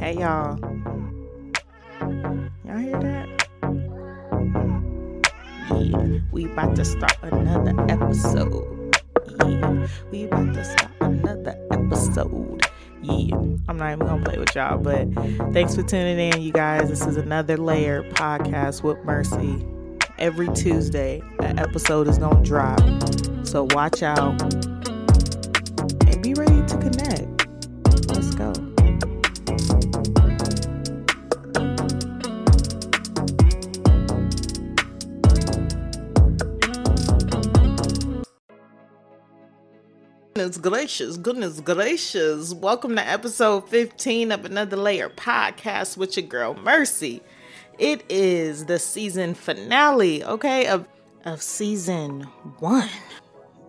Hey y'all. Y'all hear that? Yeah, we about to start another episode. Yeah, we about to start another episode. Yeah, I'm not even gonna play with y'all, but thanks for tuning in, you guys. This is another layer podcast with Mercy. Every Tuesday, an episode is gonna drop. So watch out Goodness gracious, goodness gracious. Welcome to episode 15 of Another Layer podcast with your girl Mercy. It is the season finale, okay, of of season 1.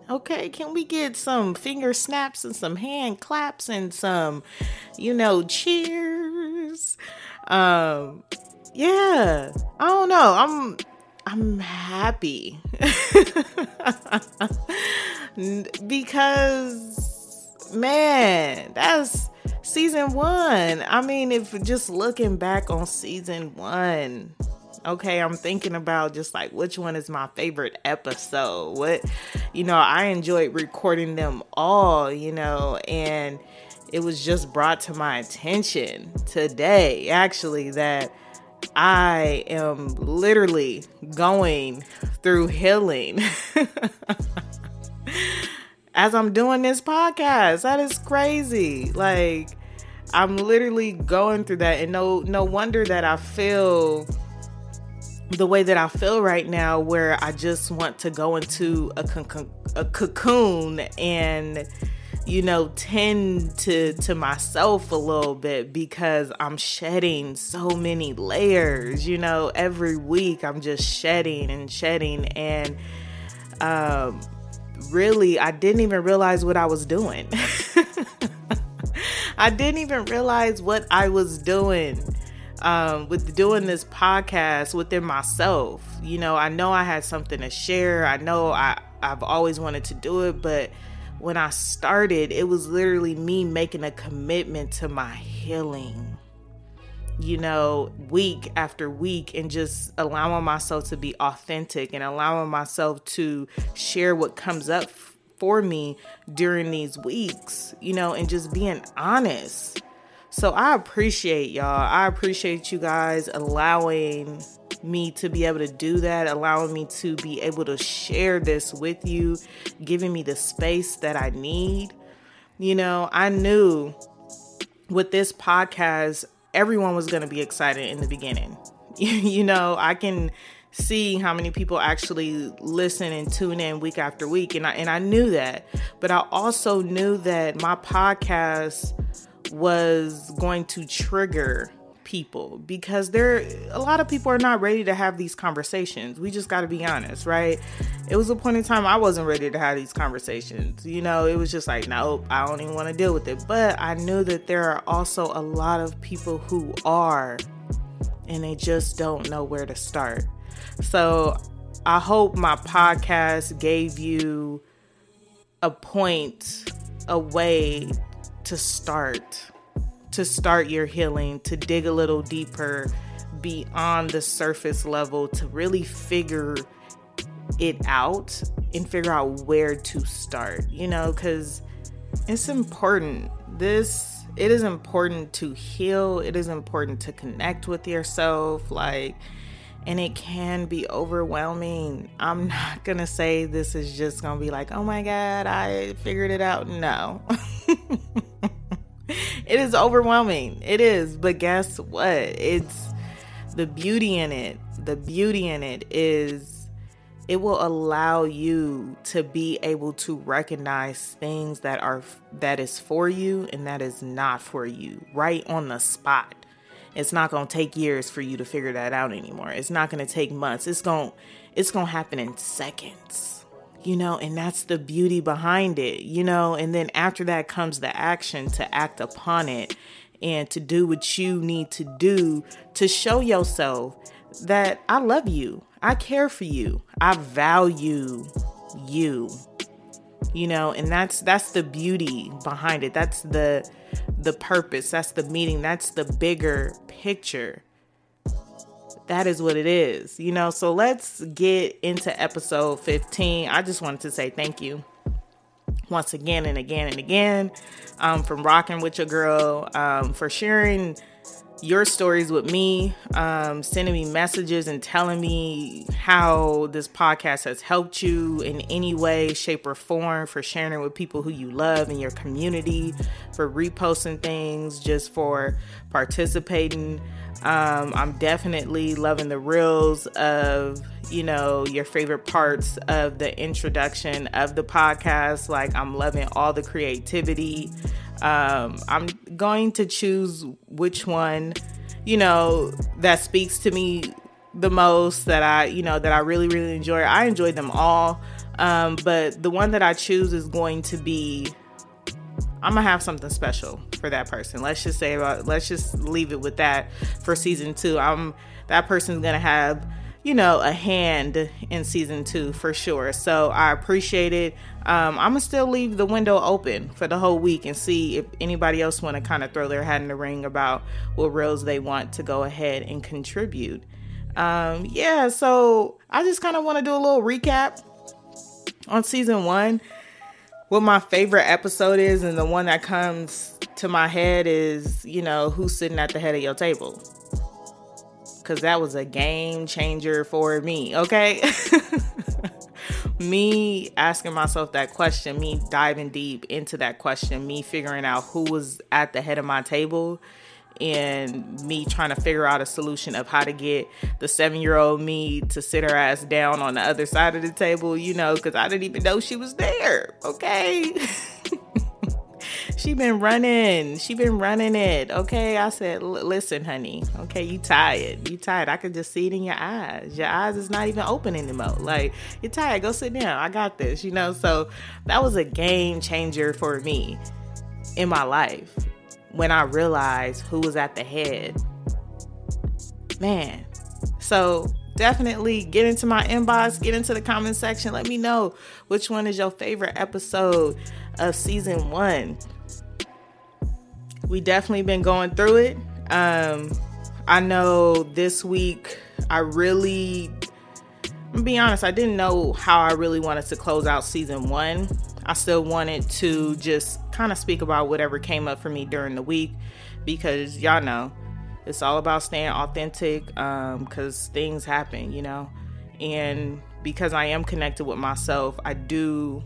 Okay, can we get some finger snaps and some hand claps and some, you know, cheers? Um yeah, I don't know. I'm I'm happy. because man, that's season 1. I mean, if just looking back on season 1, okay, I'm thinking about just like which one is my favorite episode. What you know, I enjoyed recording them all, you know, and it was just brought to my attention today actually that I am literally going through healing as I'm doing this podcast. That is crazy. Like I'm literally going through that and no no wonder that I feel the way that I feel right now where I just want to go into a, a cocoon and you know tend to to myself a little bit because I'm shedding so many layers you know every week I'm just shedding and shedding and um really I didn't even realize what I was doing I didn't even realize what I was doing um, with doing this podcast within myself. You know, I know I had something to share. I know I, I've always wanted to do it, but when I started, it was literally me making a commitment to my healing, you know, week after week, and just allowing myself to be authentic and allowing myself to share what comes up for me during these weeks, you know, and just being honest so I appreciate y'all. I appreciate you guys allowing me to be able to do that, allowing me to be able to share this with you, giving me the space that I need. You know, I knew with this podcast, everyone was going to be excited in the beginning. you know, I can see how many people actually listen and tune in week after week and I and I knew that. But I also knew that my podcast was going to trigger people because there a lot of people are not ready to have these conversations. We just got to be honest, right? It was a point in time I wasn't ready to have these conversations. You know, it was just like, nope, I don't even want to deal with it. But I knew that there are also a lot of people who are and they just don't know where to start. So, I hope my podcast gave you a point, a way to start to start your healing, to dig a little deeper beyond the surface level to really figure it out and figure out where to start, you know, because it's important. This, it is important to heal, it is important to connect with yourself. Like, and it can be overwhelming. I'm not gonna say this is just gonna be like, oh my God, I figured it out. No. it is overwhelming. It is. But guess what? It's the beauty in it. The beauty in it is it will allow you to be able to recognize things that are that is for you and that is not for you right on the spot. It's not going to take years for you to figure that out anymore. It's not going to take months. It's going it's going to happen in seconds you know, and that's the beauty behind it, you know, and then after that comes the action to act upon it and to do what you need to do to show yourself that I love you, I care for you, I value you. you know and that's that's the beauty behind it that's the the purpose that's the meaning that's the bigger picture that is what it is you know so let's get into episode 15 i just wanted to say thank you once again and again and again um, from rocking with your girl um, for sharing your stories with me, um, sending me messages and telling me how this podcast has helped you in any way, shape, or form, for sharing it with people who you love in your community, for reposting things, just for participating. Um, I'm definitely loving the reels of, you know, your favorite parts of the introduction of the podcast. Like, I'm loving all the creativity. Um, I'm going to choose which one, you know, that speaks to me the most that I, you know, that I really, really enjoy. I enjoy them all. Um, but the one that I choose is going to be I'm gonna have something special for that person. Let's just say about let's just leave it with that for season two. I'm that person's gonna have you know a hand in season two for sure. So I appreciate it. Um, I'm gonna still leave the window open for the whole week and see if anybody else want to kind of throw their hat in the ring about what roles they want to go ahead and contribute. Um, yeah, so I just kind of want to do a little recap on season one what my favorite episode is and the one that comes to my head is, you know, who's sitting at the head of your table. Cause that was a game changer for me, okay? me asking myself that question, me diving deep into that question, me figuring out who was at the head of my table and me trying to figure out a solution of how to get the seven year old me to sit her ass down on the other side of the table, you know, because I didn't even know she was there. Okay. she been running. She been running it. Okay. I said, listen, honey. Okay, you tired. You tired. I could just see it in your eyes. Your eyes is not even open anymore. Like, you're tired. Go sit down. I got this, you know? So that was a game changer for me in my life when I realized who was at the head. Man. So definitely get into my inbox, get into the comment section. Let me know which one is your favorite episode of season one. We definitely been going through it. Um, I know this week I really, I'm be honest, I didn't know how I really wanted to close out season one. I still wanted to just kind of speak about whatever came up for me during the week because y'all know it's all about staying authentic because um, things happen, you know. And because I am connected with myself, I do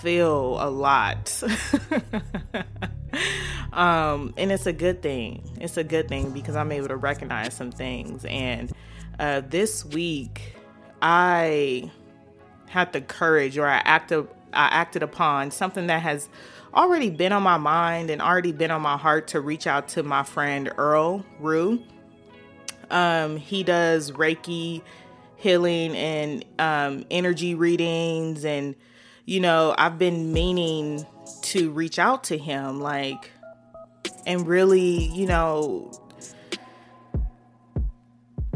feel a lot. um, and it's a good thing. It's a good thing because I'm able to recognize some things. And uh, this week, I had the courage or I acted I acted upon something that has already been on my mind and already been on my heart to reach out to my friend Earl Rue. Um, he does Reiki healing and um, energy readings, and you know, I've been meaning to reach out to him, like, and really, you know,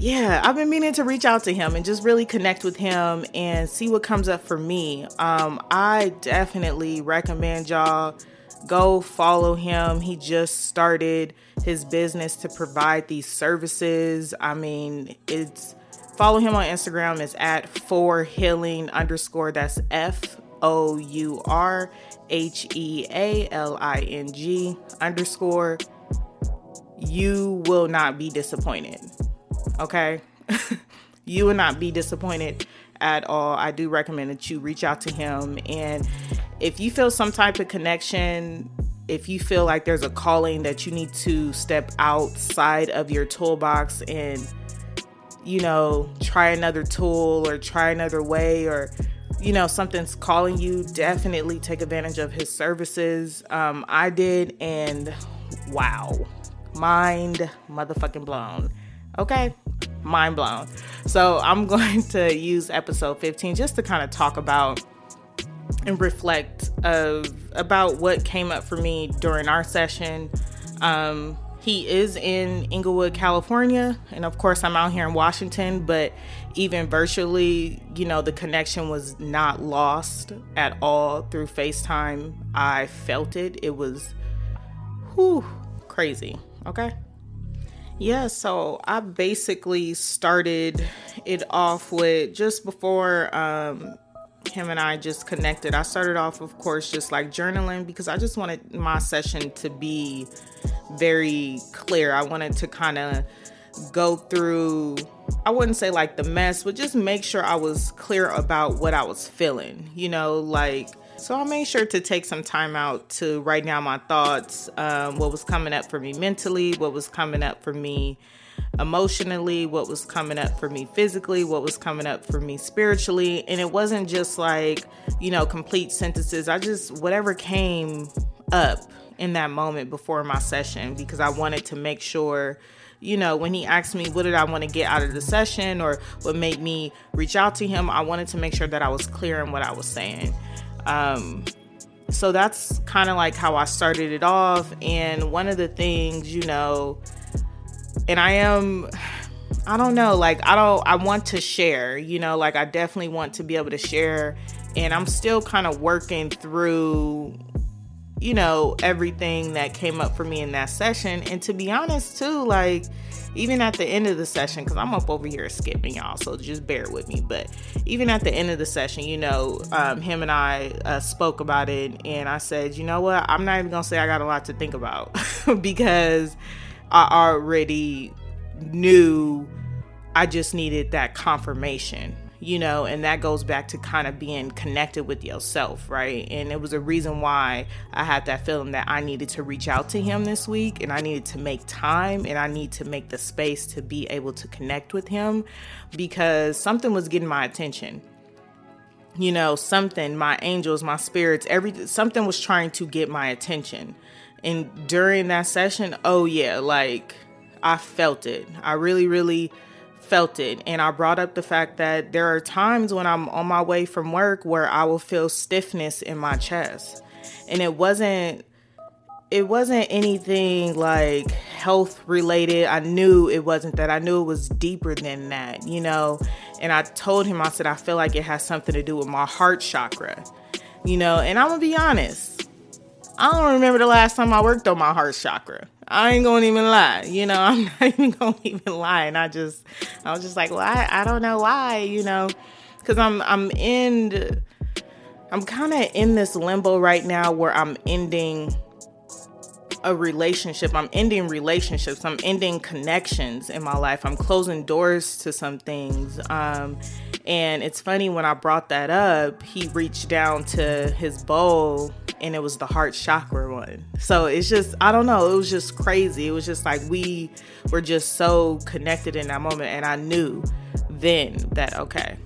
yeah, I've been meaning to reach out to him and just really connect with him and see what comes up for me. Um, I definitely recommend y'all go follow him. He just started his business to provide these services. I mean, it's follow him on Instagram. It's at for healing underscore. That's F O U R H E A L I N G underscore. You will not be disappointed okay? you will not be disappointed at all. I do recommend that you reach out to him. And if you feel some type of connection, if you feel like there's a calling that you need to step outside of your toolbox and, you know, try another tool or try another way or, you know, something's calling you, definitely take advantage of his services. Um, I did, and wow, mind motherfucking blown. Okay, mind blown. So I'm going to use episode 15 just to kind of talk about and reflect of about what came up for me during our session. Um, he is in Inglewood, California, and of course I'm out here in Washington, but even virtually, you know, the connection was not lost at all through FaceTime. I felt it. It was whew, crazy. Okay. Yeah, so I basically started it off with just before um, him and I just connected. I started off, of course, just like journaling because I just wanted my session to be very clear. I wanted to kind of go through, I wouldn't say like the mess, but just make sure I was clear about what I was feeling, you know, like. So I made sure to take some time out to write down my thoughts, um, what was coming up for me mentally, what was coming up for me emotionally, what was coming up for me physically, what was coming up for me spiritually. And it wasn't just like, you know, complete sentences. I just, whatever came up in that moment before my session, because I wanted to make sure you know, when he asked me what did I want to get out of the session or what made me reach out to him, I wanted to make sure that I was clear in what I was saying. Um, so that's kind of like how I started it off. And one of the things, you know, and I am I don't know, like I don't I want to share, you know, like I definitely want to be able to share and I'm still kind of working through you know everything that came up for me in that session. And to be honest too like even at the end of the session because i'm up over here skipping y'all so just bear with me. But even at the end of the session you know um, him and i uh, spoke about it and i said you know what? I'm not even gonna say i got a lot to think about. Because I already knew I just needed that confirmation, you know, and that goes back to kind of being connected with yourself, right? And it was a reason why I had that feeling that I needed to reach out to him this week and I needed to make time and I need to make the space to be able to connect with him because something was getting my attention you know something my angels my spirits every something was trying to get my attention and during that session, oh yeah, like I felt it. I really, really felt it. And I brought up the fact that there are times when I'm on my way from work where I will feel stiffness in my chest. And it wasn't it wasn't anything like health related. I knew it wasn't that. I knew it was deeper than that, you know. And I told him I said I feel like it has something to do with my heart chakra. You know, and I'm going to be honest I don't remember the last time I worked on my heart chakra. I ain't gonna even lie. You know, I'm not even gonna even lie. And I just, I was just like, well, I, I don't know why, you know, because I'm, I'm in, I'm kind of in this limbo right now where I'm ending a relationship. I'm ending relationships. I'm ending connections in my life. I'm closing doors to some things. Um, and it's funny when I brought that up, he reached down to his bowl and it was the heart chakra one. So it's just, I don't know, it was just crazy. It was just like we were just so connected in that moment. And I knew then that, okay,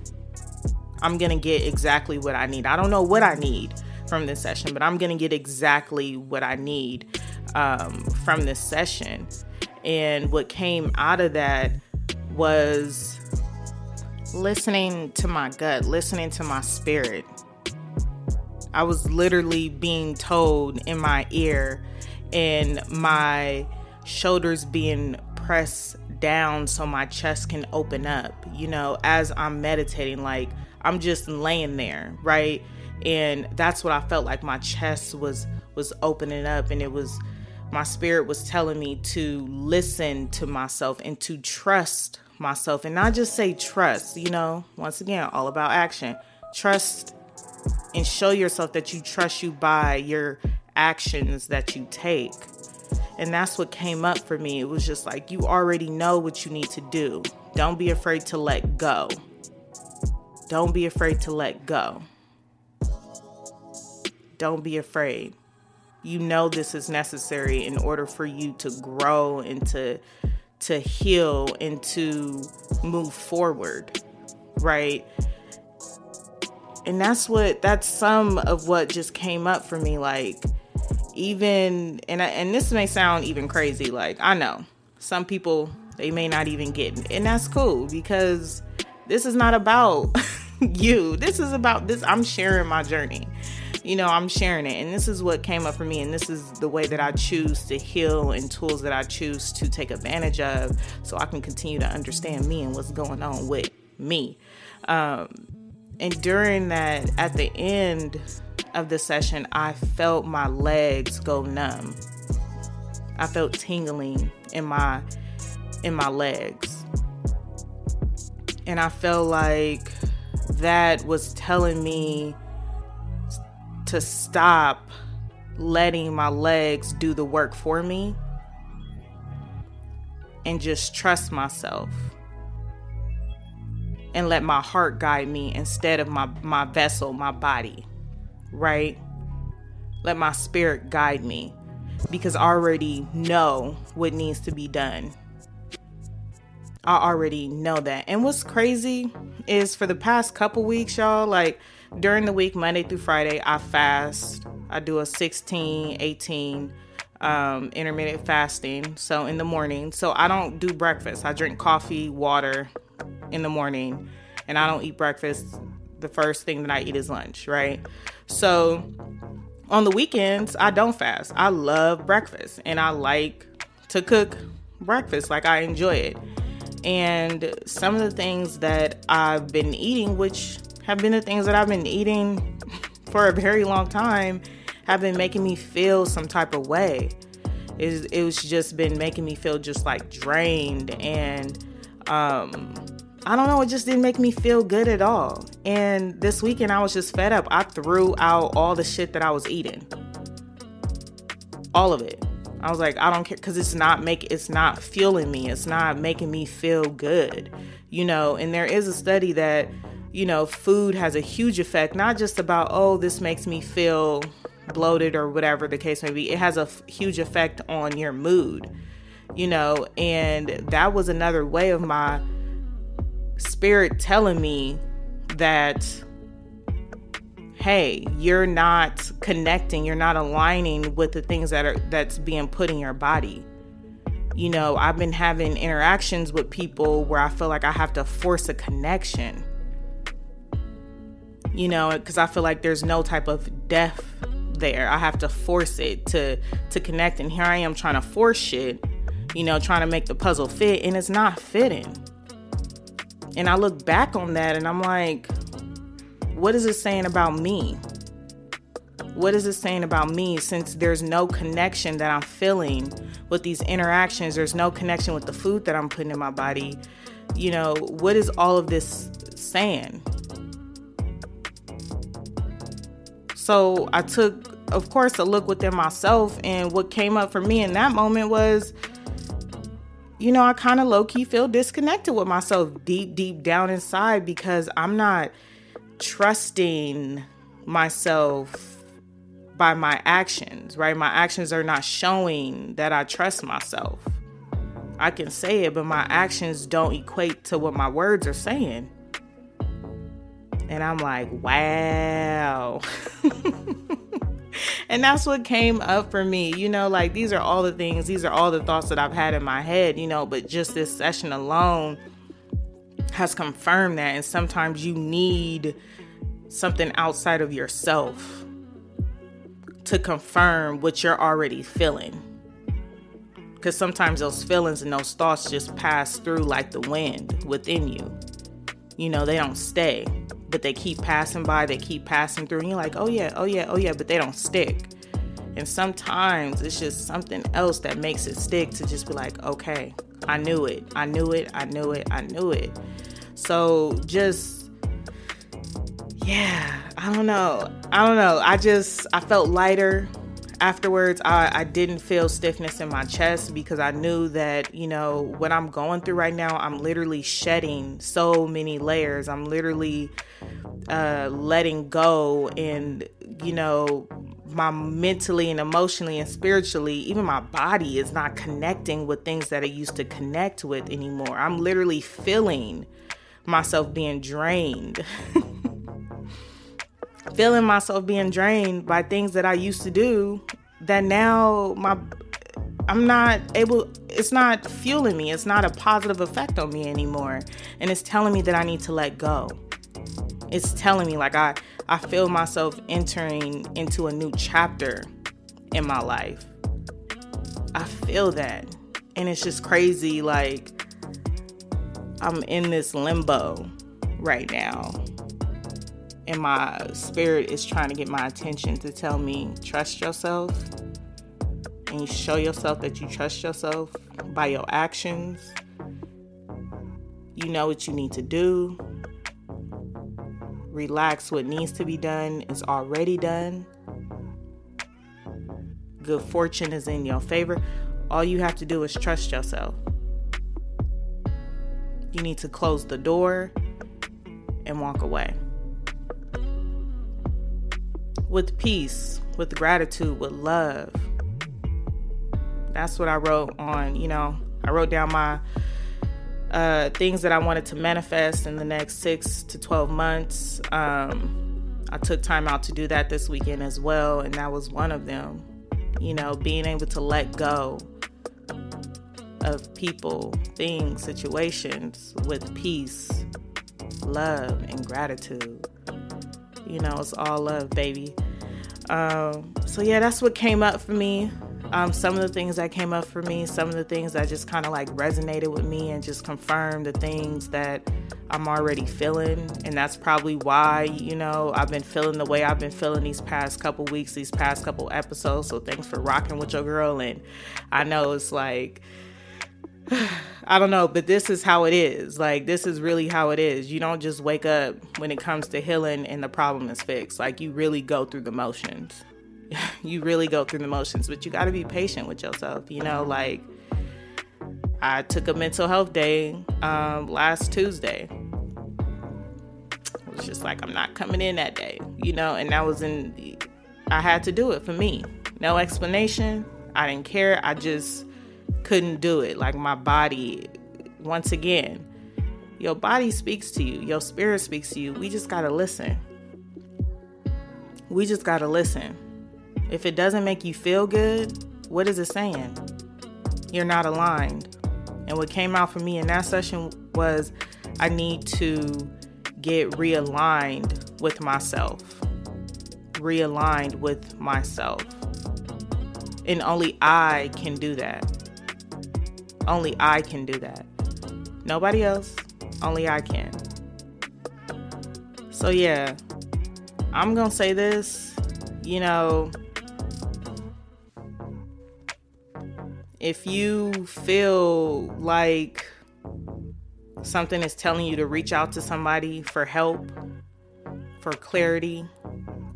I'm going to get exactly what I need. I don't know what I need from this session, but I'm going to get exactly what I need um, from this session. And what came out of that was listening to my gut, listening to my spirit I was literally being told in my ear and my shoulders being pressed down so my chest can open up, you know, as I'm meditating. Like I'm just laying there, right? And that's what I felt like my chest was was opening up and it was my spirit was telling me to listen to myself and to trust myself and not just say trust, you know, once again, all about action. Trust and show yourself that you trust you by your actions that you take. And that's what came up for me. It was just like, you already know what you need to do. Don't be afraid to let go. Don't be afraid to let go. Don't be afraid. You know this is necessary in order for you to grow and to to heal and to move forward, right? and that's what that's some of what just came up for me like even and I, and this may sound even crazy like I know some people they may not even get and that's cool because this is not about you this is about this I'm sharing my journey you know, I'm sharing it. And this is what came up for me. And this is the way that I choose to heal and tools that I choose to take advantage of so I can continue to understand me and what's going on with me. Um, and during that, at the end of the session, I felt my legs go numb. I felt tingling in my in my legs. And I felt like that was telling me to stop letting my legs do the work for me and just trust myself and let my heart guide me instead of my my vessel my body right let my spirit guide me because I already know what needs to be done I already know that. And what's crazy is for the past couple weeks, y'all, like during the week, Monday through Friday, I fast. I do a 16, 18 um, intermittent fasting. So in the morning, so I don't do breakfast. I drink coffee, water in the morning, and I don't eat breakfast. The first thing that I eat is lunch, right? So on the weekends, I don't fast. I love breakfast and I like to cook breakfast. Like I enjoy it. And some of the things that I've been eating, which have been the things that I've been eating for a very long time, have been making me feel some type of way. It, it was just been making me feel just like drained and um, I don't know, it just didn't make me feel good at all. And this weekend I was just fed up. I threw out all the shit that I was eating. All of it. I was like, I don't care because it's not make it's not fueling me. It's not making me feel good, you know. And there is a study that you know food has a huge effect, not just about oh this makes me feel bloated or whatever the case may be. It has a f- huge effect on your mood, you know. And that was another way of my spirit telling me that hey you're not connecting you're not aligning with the things that are that's being put in your body you know i've been having interactions with people where i feel like i have to force a connection you know because i feel like there's no type of depth there i have to force it to to connect and here i am trying to force shit you know trying to make the puzzle fit and it's not fitting and i look back on that and i'm like what is it saying about me? What is it saying about me since there's no connection that I'm feeling with these interactions? There's no connection with the food that I'm putting in my body. You know, what is all of this saying? So I took, of course, a look within myself, and what came up for me in that moment was, you know, I kind of low key feel disconnected with myself deep, deep down inside because I'm not trusting myself by my actions, right? My actions are not showing that I trust myself. I can say it, but my actions don't equate to what my words are saying. And I'm like, wow. and that's what came up for me. You know, like these are all the things, these are all the thoughts that I've had in my head, you know, but just this session alone has confirmed that. And sometimes you need something outside of yourself to confirm what you're already feeling. Because sometimes those feelings and those thoughts just pass through like the wind within you. You know, they don't stay, but they keep passing by, they keep passing through. And you're like, oh yeah, oh yeah, oh yeah, but they don't stick. And sometimes it's just something else that makes it stick to just be like, okay, I knew it, I knew it, I knew it, I knew it. So just yeah, I don't know. I don't know. I just I felt lighter afterwards. I, I didn't feel stiffness in my chest because I knew that, you know, what I'm going through right now, I'm literally shedding so many layers. I'm literally uh letting go and you know my mentally and emotionally and spiritually, even my body is not connecting with things that I used to connect with anymore. I'm literally feeling myself being drained. Feeling myself being drained by things that I used to do that now my I'm not able it's not fueling me. It's not a positive effect on me anymore. And it's telling me that I need to let go. It's telling me like I I feel myself entering into a new chapter in my life. I feel that. And it's just crazy. Like, I'm in this limbo right now. And my spirit is trying to get my attention to tell me, trust yourself. And you show yourself that you trust yourself by your actions. You know what you need to do. Relax what needs to be done is already done. Good fortune is in your favor. All you have to do is trust yourself. You need to close the door and walk away. With peace, with gratitude, with love. That's what I wrote on, you know, I wrote down my uh, things that I wanted to manifest in the next six to 12 months. Um, I took time out to do that this weekend as well, and that was one of them. You know, being able to let go of people, things, situations with peace, love, and gratitude. You know, it's all love, baby. Um, so, yeah, that's what came up for me. Um, some of the things that came up for me, some of the things that just kind of like resonated with me and just confirmed the things that I'm already feeling. And that's probably why, you know, I've been feeling the way I've been feeling these past couple weeks, these past couple episodes. So thanks for rocking with your girl. And I know it's like, I don't know, but this is how it is. Like, this is really how it is. You don't just wake up when it comes to healing and the problem is fixed. Like, you really go through the motions. you really go through the motions, but you got to be patient with yourself. You know, like, I took a mental health day um, last Tuesday. It was just like, I'm not coming in that day, you know, and that was in, I had to do it for me. No explanation. I didn't care. I just, couldn't do it. Like my body, once again, your body speaks to you, your spirit speaks to you. We just got to listen. We just got to listen. If it doesn't make you feel good, what is it saying? You're not aligned. And what came out for me in that session was I need to get realigned with myself. Realigned with myself. And only I can do that. Only I can do that. Nobody else, only I can. So, yeah, I'm going to say this. You know, if you feel like something is telling you to reach out to somebody for help, for clarity,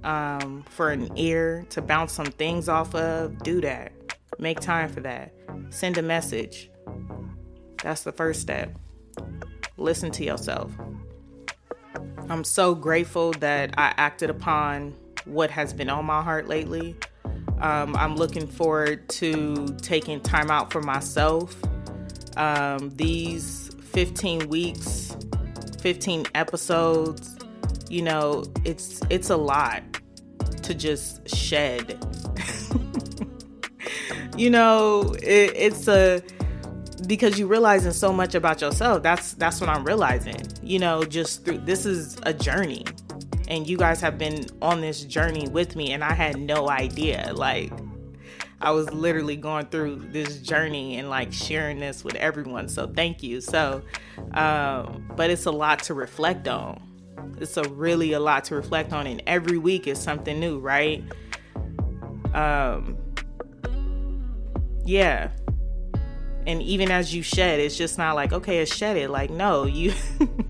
um, for an ear to bounce some things off of, do that. Make time for that. Send a message. That's the first step. Listen to yourself. I'm so grateful that I acted upon what has been on my heart lately. Um, I'm looking forward to taking time out for myself. Um, these 15 weeks, 15 episodes, you know, it's it's a lot to just shed. you know, it, it's a because you're realizing so much about yourself that's that's what i'm realizing you know just through this is a journey. And you guys have been on this journey with me and i had no idea. Like i was literally going through this journey and like sharing this with everyone. So thank you. So um but it's a lot to reflect on. It's a really a lot to reflect on and every week is something new right? Um yeah and even as you shed it's just not like okay it's shed it like no you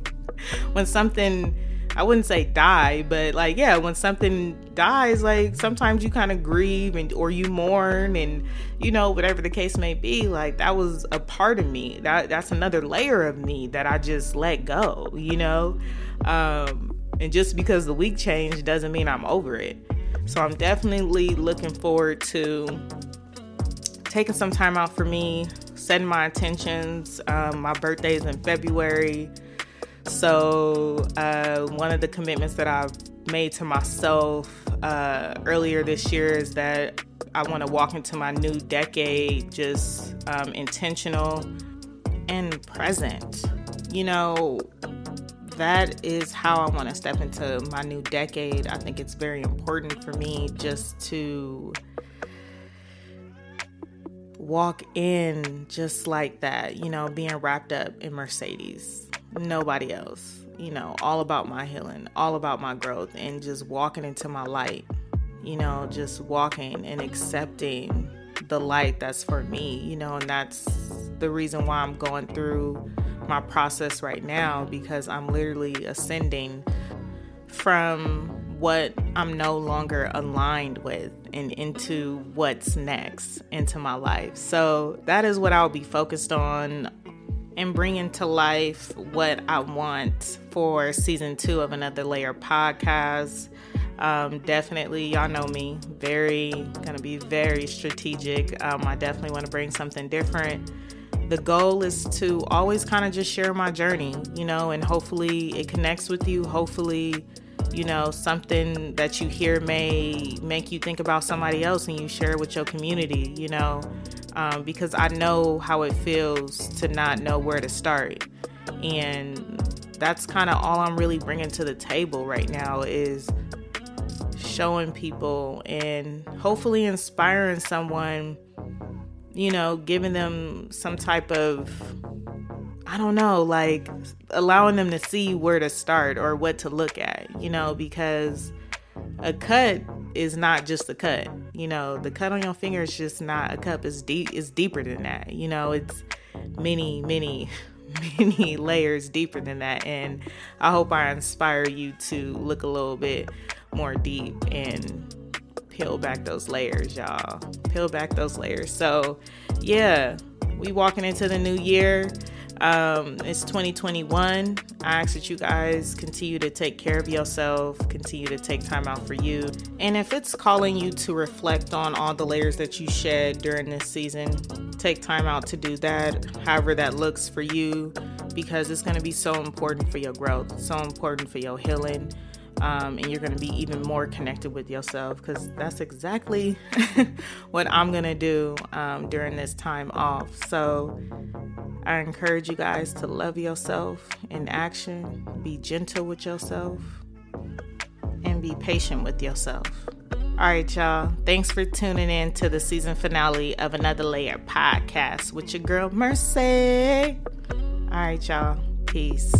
when something i wouldn't say die but like yeah when something dies like sometimes you kind of grieve and or you mourn and you know whatever the case may be like that was a part of me. That that's another layer of me that i just let go you know? Um and just because the week changed doesn't mean i'm over it. So i'm definitely looking forward to taking some time out for me setting my intentions. Um, my birthday is in February. So, uh, one of the commitments that I've made to myself uh, earlier this year is that I want to walk into my new decade just um, intentional and present. You know, that is how I want to step into my new decade. I think it's very important for me just to walk in just like that, you know, being wrapped up in Mercedes. Nobody else, you know, all about my healing, all about my growth, and just walking into my light, you know, just walking and accepting the light that's for me, you know, and that's the reason why I'm going through my process right now because I'm literally ascending from what I'm no longer aligned with and into what's next into my life. So that is what I'll be focused on and bringing to life what I want for season two of Another Layer podcast. Um, definitely, y'all know me, very gonna be very strategic. Um, I definitely want to bring something different the goal is to always kind of just share my journey, you know, and hopefully it connects with you. Hopefully, you know, something that you hear may make you think about somebody else and you share it with your community, you know, um, because I know how it feels to not know where to start. And that's kind of all I'm really bringing to the table right now is showing people and hopefully inspiring someone you know, giving them some type of, I don't know, like allowing them to see where to start or what to look at, you know, because a cut is not just a cut. You know, the cut on your finger is just not a cup. It's deep. It's deeper than that. You know, it's many, many, many layers deeper than that. And I hope I inspire you to look a little bit more deep and peel back those layers, y'all. Peel back those layers. So, yeah, we walking into the new year. Um, it's 2021. I ask that you guys continue to take care of yourself, continue to take time out for you. And if it's calling you to reflect on all the layers that you shed during this season, take time out to do that, however that looks for you, because it's going to be so important for your growth, so important for your healing um, and you're going to be even more connected with yourself because that's exactly what I'm going to do um, during this time off. So I encourage you guys to love yourself in action, be gentle with yourself, and be patient with yourself. All right, y'all. Thanks for tuning in to the season finale of Another Layer podcast with your girl Mercy. All right, y'all. Peace.